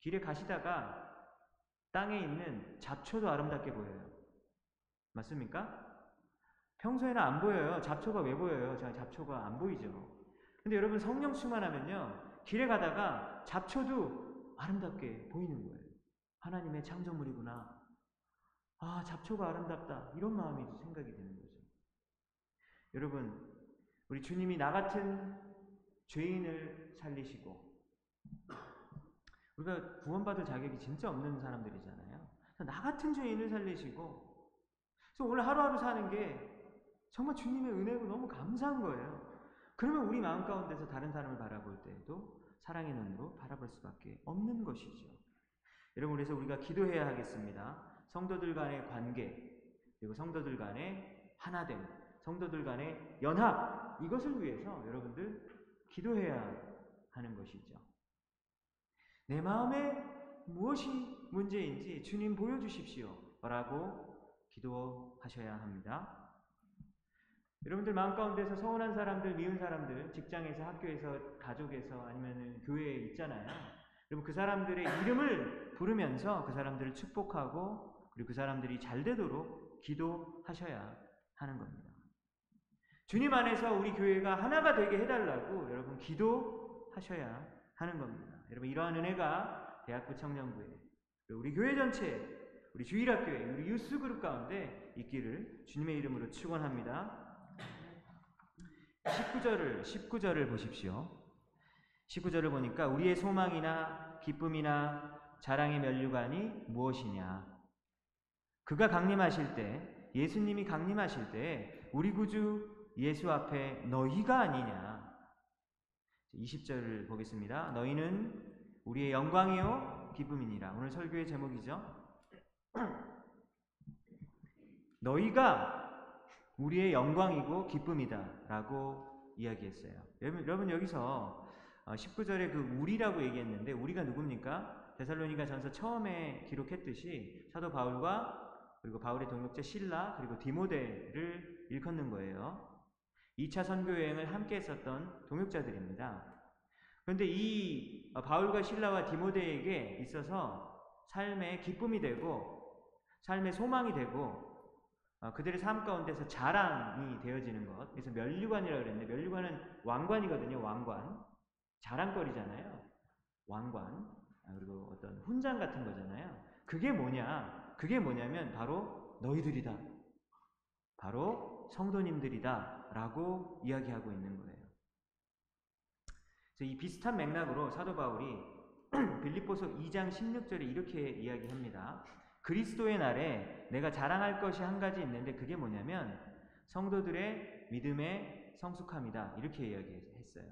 길에 가시다가 땅에 있는 잡초도 아름답게 보여요. 맞습니까? 평소에는 안 보여요. 잡초가 왜 보여요? 잡초가 안 보이죠. 근데 여러분 성령 충만하면요. 길에 가다가 잡초도 아름답게 보이는 거예요. 하나님의 창조물이구나. 아, 잡초가 아름답다. 이런 마음이 생각이 되는 거죠. 여러분, 우리 주님이 나 같은 죄인을 살리시고, 우리가 구원받을 자격이 진짜 없는 사람들이잖아요. 나 같은 죄인을 살리시고, 그래서 오늘 하루하루 사는 게 정말 주님의 은혜고 너무 감사한 거예요. 그러면 우리 마음 가운데서 다른 사람을 바라볼 때에도 사랑의 눈으로 바라볼 수밖에 없는 것이죠. 여러분, 그래서 우리가 기도해야 하겠습니다. 성도들 간의 관계, 그리고 성도들 간의 하나됨, 성도들 간의 연합, 이것을 위해서 여러분들 기도해야 하는 것이죠. 내 마음에 무엇이 문제인지 주님 보여주십시오. 라고 기도하셔야 합니다. 여러분들 마음 가운데서 서운한 사람들, 미운 사람들, 직장에서, 학교에서, 가족에서, 아니면 교회에 있잖아요. 여러분 그 사람들의 이름을 부르면서 그 사람들을 축복하고 그리고 그 사람들이 잘 되도록 기도하셔야 하는 겁니다. 주님 안에서 우리 교회가 하나가 되게 해달라고 여러분 기도하셔야 하는 겁니다. 여러분 이러한 은혜가 대학부 청년부에 우리 교회 전체, 우리 주일학교에, 우리 유스 그룹 가운데 있기를 주님의 이름으로 축원합니다. 19절을 19절을 보십시오. 19절을 보니까 우리의 소망이나 기쁨이나 자랑의 면류관이 무엇이냐? 그가 강림하실 때, 예수님이 강림하실 때 우리 구주 예수 앞에 너희가 아니냐? 20절을 보겠습니다. 너희는 우리의 영광이요 기쁨이니라. 오늘 설교의 제목이죠. 너희가 우리의 영광이고 기쁨이다라고 이야기했어요. 여러분, 여기서 19절에 그 우리라고 얘기했는데 우리가 누굽니까? 데살로니가 전서 처음에 기록했듯이 사도 바울과 그리고 바울의 동역자 신라 그리고 디모데를 일컫는 거예요. 2차 선교 여행을 함께 했었던 동역자들입니다. 그런데 이 바울과 신라와 디모데에게 있어서 삶의 기쁨이 되고 삶의 소망이 되고 그들의 삶 가운데서 자랑이 되어지는 것. 그래서 면류관이라고 그랬는데 면류관은 왕관이거든요. 왕관. 자랑거리잖아요. 왕관. 아, 그리고 어떤 훈장 같은 거잖아요. 그게 뭐냐? 그게 뭐냐면 바로 너희들이다. 바로 성도님들이다. 라고 이야기하고 있는 거예요. 이 비슷한 맥락으로 사도 바울이 빌립보서 2장 16절에 이렇게 이야기합니다. 그리스도의 날에 내가 자랑할 것이 한 가지 있는데 그게 뭐냐면 성도들의 믿음의 성숙함이다. 이렇게 이야기했어요.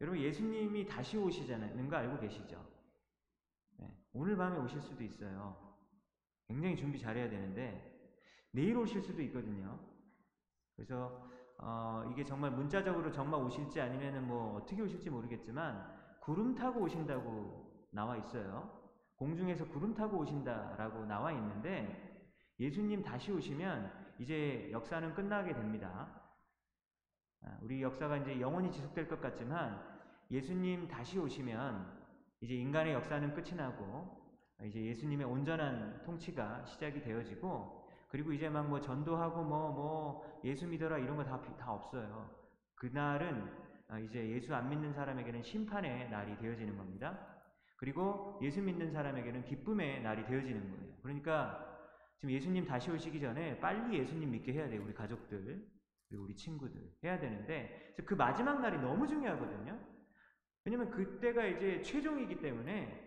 여러분 예수님이 다시 오시자는 거 알고 계시죠? 네, 오늘 밤에 오실 수도 있어요. 굉장히 준비 잘해야 되는데 내일 오실 수도 있거든요. 그래서 어, 이게 정말 문자적으로 정말 오실지 아니면은 뭐 어떻게 오실지 모르겠지만 구름 타고 오신다고 나와 있어요. 공중에서 구름 타고 오신다라고 나와 있는데 예수님 다시 오시면 이제 역사는 끝나게 됩니다. 아, 우리 역사가 이제 영원히 지속될 것 같지만 예수님 다시 오시면 이제 인간의 역사는 끝이 나고 이제 예수님의 온전한 통치가 시작이 되어지고 그리고 이제 막 뭐 전도하고 뭐뭐 뭐 예수 믿어라 이런 거 다다 없어요. 그날은 아, 이제 예수 안 믿는 사람에게는 심판의 날이 되어지는 겁니다. 그리고 예수 믿는 사람에게는 기쁨의 날이 되어지는 거예요. 그러니까 지금 예수님 다시 오시기 전에 빨리 예수님 믿게 해야 돼요. 우리 가족들. 그리고 우리 친구들 해야 되는데 그 마지막 날이 너무 중요하거든요. 왜냐면 그때가 이제 최종이기 때문에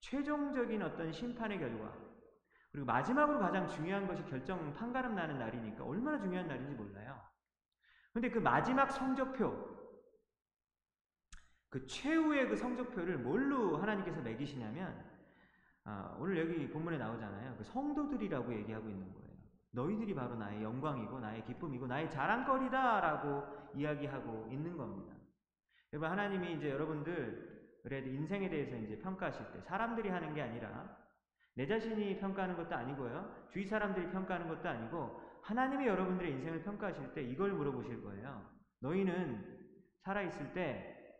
최종적인 어떤 심판의 결과 그리고 마지막으로 가장 중요한 것이 결정 판가름 나는 날이니까 얼마나 중요한 날인지 몰라요. 근데 그 마지막 성적표 그 최후의 그 성적표를 뭘로 하나님께서 매기시냐면 아, 오늘 여기 본문에 나오잖아요. 그 성도들이라고 얘기하고 있는 거예요. 너희들이 바로 나의 영광이고 나의 기쁨이고 나의 자랑거리다라고 이야기하고 있는 겁니다. 여러분 하나님이 이제 여러분들의 인생에 대해서 이제 평가하실 때 사람들이 하는 게 아니라 내 자신이 평가하는 것도 아니고요. 주위 사람들이 평가하는 것도 아니고 하나님이 여러분들의 인생을 평가하실 때 이걸 물어보실 거예요. 너희는 살아있을 때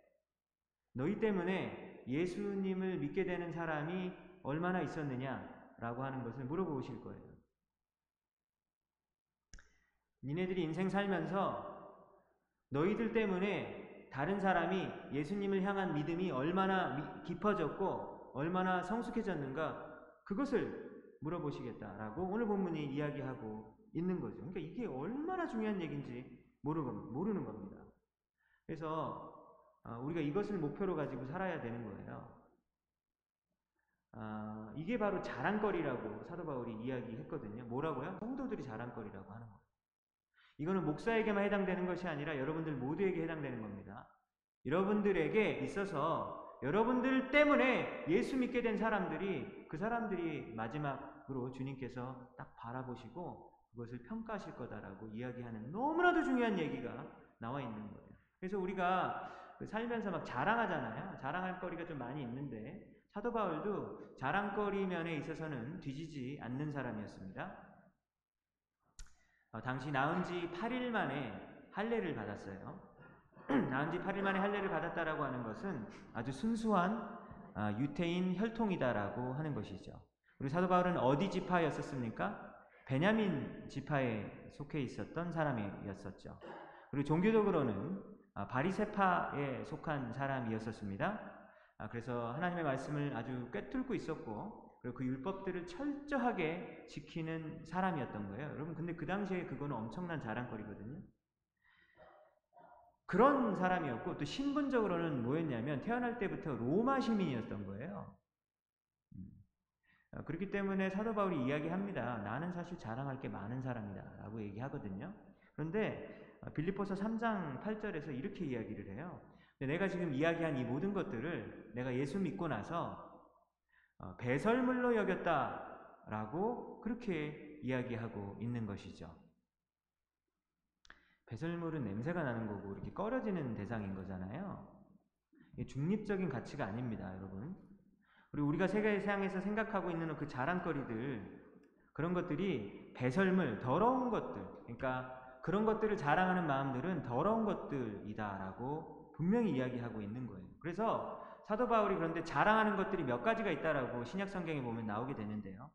너희 때문에 예수님을 믿게 되는 사람이 얼마나 있었느냐라고 하는 것을 물어보실 거예요. 니네들이 인생 살면서 너희들 때문에 다른 사람이 예수님을 향한 믿음이 얼마나 깊어졌고 얼마나 성숙해졌는가 그것을 물어보시겠다라고 오늘 본문이 이야기하고 있는 거죠. 그러니까 이게 얼마나 중요한 얘기인지 모르는 겁니다. 그래서 아, 우리가 이것을 목표로 가지고 살아야 되는 거예요. 아, 이게 바로 자랑거리라고 사도 바울이 이야기했거든요. 뭐라고요? 성도들이 자랑거리라고 하는 거예요. 이거는 목사에게만 해당되는 것이 아니라 여러분들 모두에게 해당되는 겁니다. 여러분들에게 있어서 여러분들 때문에 예수 믿게 된 사람들이 그 사람들이 마지막으로 주님께서 딱 바라보시고 그것을 평가하실 거다라고 이야기하는 너무나도 중요한 얘기가 나와 있는 거예요. 그래서 우리가 그 살면서 막 자랑하잖아요. 자랑할 거리가 좀 많이 있는데 사도 바울도 자랑거리 면에 있어서는 뒤지지 않는 사람이었습니다. 어, 당시 나은 지 8일 만에 할례를 받았어요. 나은 지 8일 만에 할례를 받았다라고 하는 것은 아주 순수한 아, 유태인 혈통이다라고 하는 것이죠. 우리 사도 바울은 어디 지파였었습니까? 베냐민 지파에 속해 있었던 사람이었었죠. 그리고 종교적으로는 아, 바리세파에 속한 사람이었었습니다. 아, 그래서 하나님의 말씀을 아주 꿰뚫고 있었고 그리고 그 율법들을 철저하게 지키는 사람이었던 거예요. 여러분 근데 그 당시에 그거는 엄청난 자랑거리거든요. 그런 사람이었고 또 신분적으로는 뭐였냐면 태어날 때부터 로마 시민이었던 거예요. 음. 아, 그렇기 때문에 사도 바울이 이야기합니다. 나는 사실 자랑할 게 많은 사람이다 라고 얘기하거든요. 그런데 아, 빌리포서 3장 8절에서 이렇게 이야기를 해요. 내가 지금 이야기한 이 모든 것들을 내가 예수 믿고 나서 어, 배설물로 여겼다라고 그렇게 이야기하고 있는 것이죠. 배설물은 냄새가 나는 거고 이렇게 꺼려지는 대상인 거잖아요. 중립적인 가치가 아닙니다, 여러분. 그리고 우리가 세계상에서 생각하고 있는 그 자랑거리들 그런 것들이 배설물, 더러운 것들, 그러니까 그런 것들을 자랑하는 마음들은 더러운 것들이다라고 분명히 이야기하고 있는 거예요. 그래서 사도 바울이 그런데 자랑하는 것들이 몇 가지가 있다라고 신약 성경에 보면 나오게 되는데요.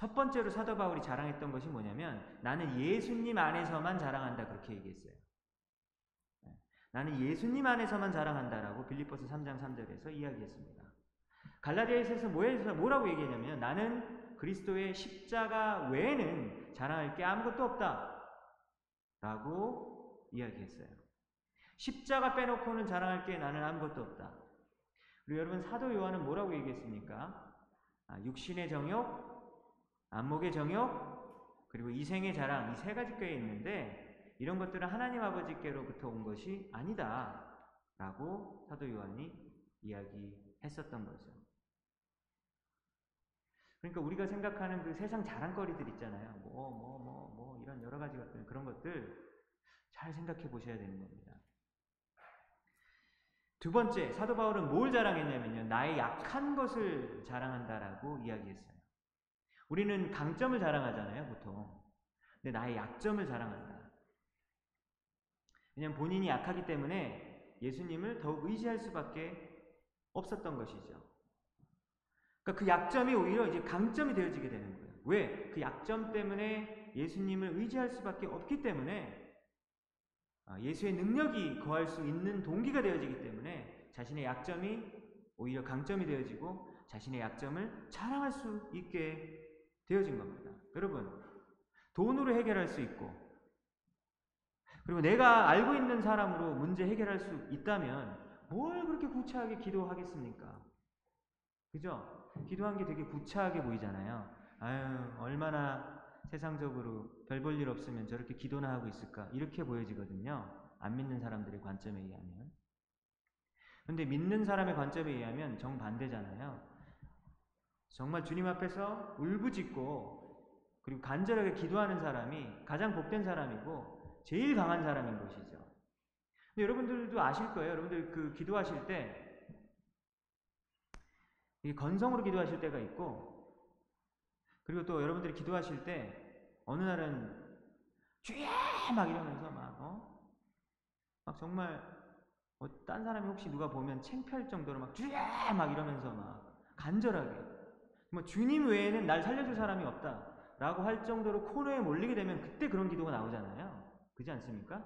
첫 번째로 사도 바울이 자랑했던 것이 뭐냐면 나는 예수님 안에서만 자랑한다 그렇게 얘기했어요. 네. 나는 예수님 안에서만 자랑한다라고 빌립보서 3장 3절에서 이야기했습니다. 갈라디아에서 뭐라고 얘기했냐면 나는 그리스도의 십자가 외에는 자랑할 게 아무것도 없다 라고 이야기했어요. 십자가 빼놓고는 자랑할 게 나는 아무것도 없다. 그리고 여러분 사도 요한은 뭐라고 얘기했습니까? 아, 육신의 정욕, 안목의 정욕, 그리고 이생의 자랑, 이 세 가지 꾀에 있는데 이런 것들은 하나님 아버지께로부터 온 것이 아니다. 라고 사도 요한이 이야기했었던 거죠. 그러니까 우리가 생각하는 그 세상 자랑거리들 있잖아요. 뭐, 뭐, 뭐, 뭐, 이런 여러 가지 것들, 그런 것들 잘 생각해 보셔야 되는 겁니다. 두 번째, 사도 바울은 뭘 자랑했냐면요. 나의 약한 것을 자랑한다라고 이야기했어요. 우리는 강점을 자랑하잖아요, 보통. 근데 나의 약점을 자랑한다. 왜냐하면 본인이 약하기 때문에 예수님을 더욱 의지할 수밖에 없었던 것이죠. 그러니까 그 약점이 오히려 이제 강점이 되어지게 되는 거예요. 왜? 그 약점 때문에 예수님을 의지할 수밖에 없기 때문에 아, 예수의 능력이 거할 수 있는 동기가 되어지기 때문에 자신의 약점이 오히려 강점이 되어지고 자신의 약점을 자랑할 수 있게 되어진 겁니다. 여러분, 돈으로 해결할 수 있고, 그리고 내가 알고 있는 사람으로 문제 해결할 수 있다면 뭘 그렇게 구차하게 기도하겠습니까? 그죠? 기도한 게 되게 구차하게 보이잖아요. 아유, 얼마나 세상적으로 별 볼 일 없으면 저렇게 기도나 하고 있을까? 이렇게 보여지거든요. 안 믿는 사람들의 관점에 의하면. 근데 믿는 사람의 관점에 의하면 정반대잖아요. 정말 주님 앞에서 울부짖고 그리고 간절하게 기도하는 사람이 가장 복된 사람이고 제일 강한 사람인 것이죠. 근데 여러분들도 아실 거예요. 여러분들 그 기도하실 때이 건성으로 기도하실 때가 있고 그리고 또 여러분들이 기도하실 때 어느 날은 주야 막 이러면서 막 어? 막 정말 뭐딴 사람이 혹시 누가 보면 창피할 정도로 막 주야 막 이러면서 막 간절하게 뭐 주님 외에는 날 살려줄 사람이 없다라고 할 정도로 코너에 몰리게 되면 그때 그런 기도가 나오잖아요. 그지 않습니까?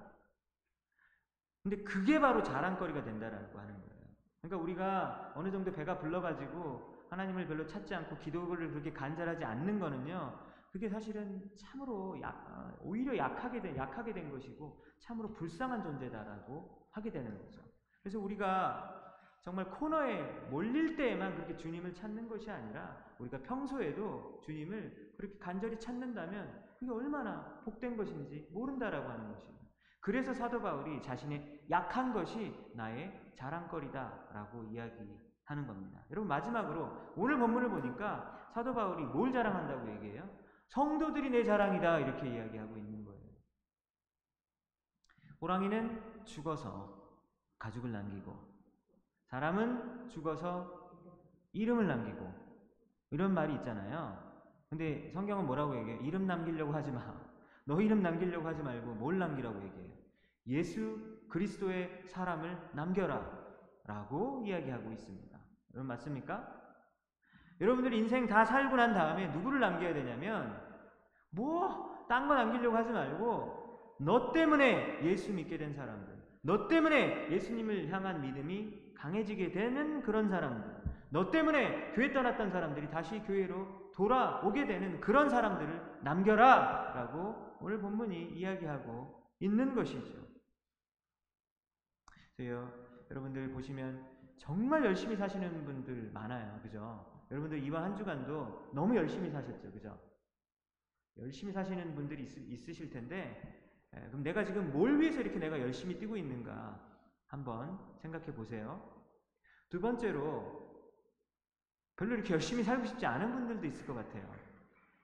근데 그게 바로 자랑거리가 된다라고 하는 거예요. 그러니까 우리가 어느 정도 배가 불러가지고 하나님을 별로 찾지 않고 기도를 그렇게 간절하지 않는 거는요. 그게 사실은 참으로 약, 어, 오히려 약하게 된, 약하게 된 것이고 참으로 불쌍한 존재다라고 하게 되는 거죠. 그래서 우리가 정말 코너에 몰릴 때에만 그렇게 주님을 찾는 것이 아니라 우리가 평소에도 주님을 그렇게 간절히 찾는다면 그게 얼마나 복된 것인지 모른다라고 하는 것입니다. 그래서 사도 바울이 자신의 약한 것이 나의 자랑거리다라고 이야기하는 겁니다. 여러분 마지막으로 오늘 본문을 보니까 사도 바울이 뭘 자랑한다고 얘기해요? 성도들이 내 자랑이다 이렇게 이야기하고 있는 거예요. 호랑이는 죽어서 가죽을 남기고 사람은 죽어서 이름을 남기고 이런 말이 있잖아요. 근데 성경은 뭐라고 얘기해요? 이름 남기려고 하지 마. 너 이름 남기려고 하지 말고 뭘 남기라고 얘기해요? 예수 그리스도의 사람을 남겨라. 라고 이야기하고 있습니다. 여러분 맞습니까? 여러분들이 인생 다 살고 난 다음에 누구를 남겨야 되냐면 뭐딴 거 남기려고 하지 말고 너 때문에 예수 믿게 된 사람들 너 때문에 예수님을 향한 믿음이 강해지게 되는 그런 사람들 너 때문에 교회 떠났던 사람들이 다시 교회로 돌아오게 되는 그런 사람들을 남겨라 라고 오늘 본문이 이야기하고 있는 것이죠. 그래요. 여러분들 보시면 정말 열심히 사시는 분들 많아요. 그죠? 여러분들 이번 한 주간도 너무 열심히 사셨죠. 그죠? 열심히 사시는 분들이 있, 으실 텐데, 에, 그럼 내가 지금 뭘 위해서 이렇게 내가 열심히 뛰고 있는가 한번 생각해 보세요. 두 번째로, 별로 이렇게 열심히 살고 싶지 않은 분들도 있을 것 같아요.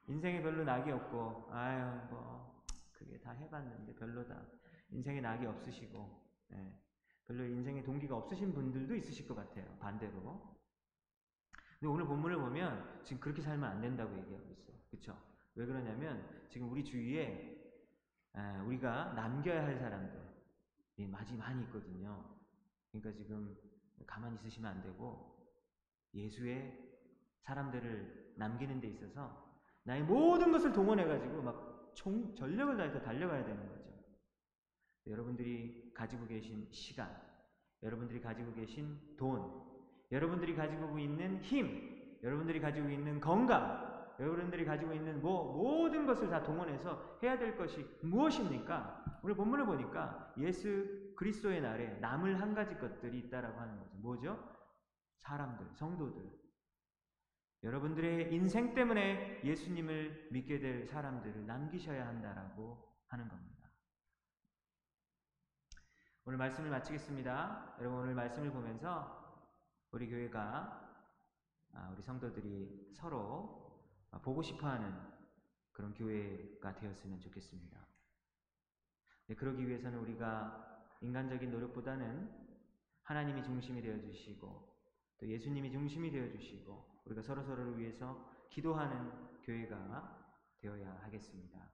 인생에 별로 낙이 없고, 아유, 뭐, 그게 다 해봤는데 별로다. 인생에 낙이 없으시고, 예. 별로 인생에 동기가 없으신 분들도 있으실 것 같아요. 반대로. 근데 오늘 본문을 보면 지금 그렇게 살면 안 된다고 얘기하고 있어요. 그렇죠? 왜 그러냐면 지금 우리 주위에 우리가 남겨야 할 사람들이 많이 많이 있거든요. 그러니까 지금 가만히 있으시면 안 되고 예수의 사람들을 남기는 데 있어서 나의 모든 것을 동원해 가지고 막 총 전력을 다해서 달려가야 되는 거죠. 여러분들이 가지고 계신 시간, 여러분들이 가지고 계신 돈, 여러분들이 가지고 있는 힘, 여러분들이 가지고 있는 건강, 여러분들이 가지고 있는 뭐 모든 것을 다 동원해서 해야 될 것이 무엇입니까? 오늘 본문을 보니까 예수 그리스도의 날에 남을 한 가지 것들이 있다라고 하는 거죠. 뭐죠? 사람들, 성도들. 여러분들의 인생 때문에 예수님을 믿게 될 사람들을 남기셔야 한다라고 하는 겁니다. 오늘 말씀을 마치겠습니다. 여러분 오늘 말씀을 보면서 우리 교회가 아, 우리 성도들이 서로 보고 싶어하는 그런 교회가 되었으면 좋겠습니다. 네, 그러기 위해서는 우리가 인간적인 노력보다는 하나님이 중심이 되어 주시고 또 예수님이 중심이 되어 주시고 우리가 서로 서로를 위해서 기도하는 교회가 되어야 하겠습니다.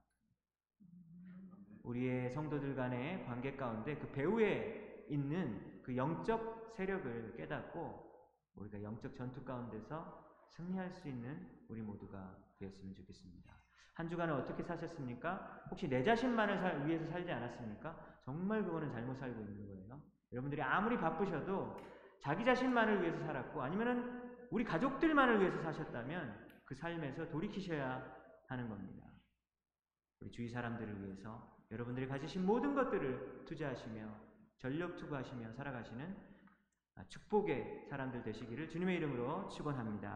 우리의 성도들 간의 관계 가운데 그 배후에 있는 그 영적 세력을 깨닫고 우리가 영적 전투 가운데서 승리할 수 있는 우리 모두가 되었으면 좋겠습니다. 한 주간을 어떻게 사셨습니까? 혹시 내 자신만을 살, 위해서 살지 않았습니까? 정말 그거는 잘못 살고 있는 거예요. 여러분들이 아무리 바쁘셔도 자기 자신만을 위해서 살았고 아니면은 우리 가족들만을 위해서 사셨다면 그 삶에서 돌이키셔야 하는 겁니다. 우리 주위 사람들을 위해서 여러분들이 가지신 모든 것들을 투자하시며 전력 투구하시며 살아가시는 축복의 사람들 되시기를 주님의 이름으로 축원합니다.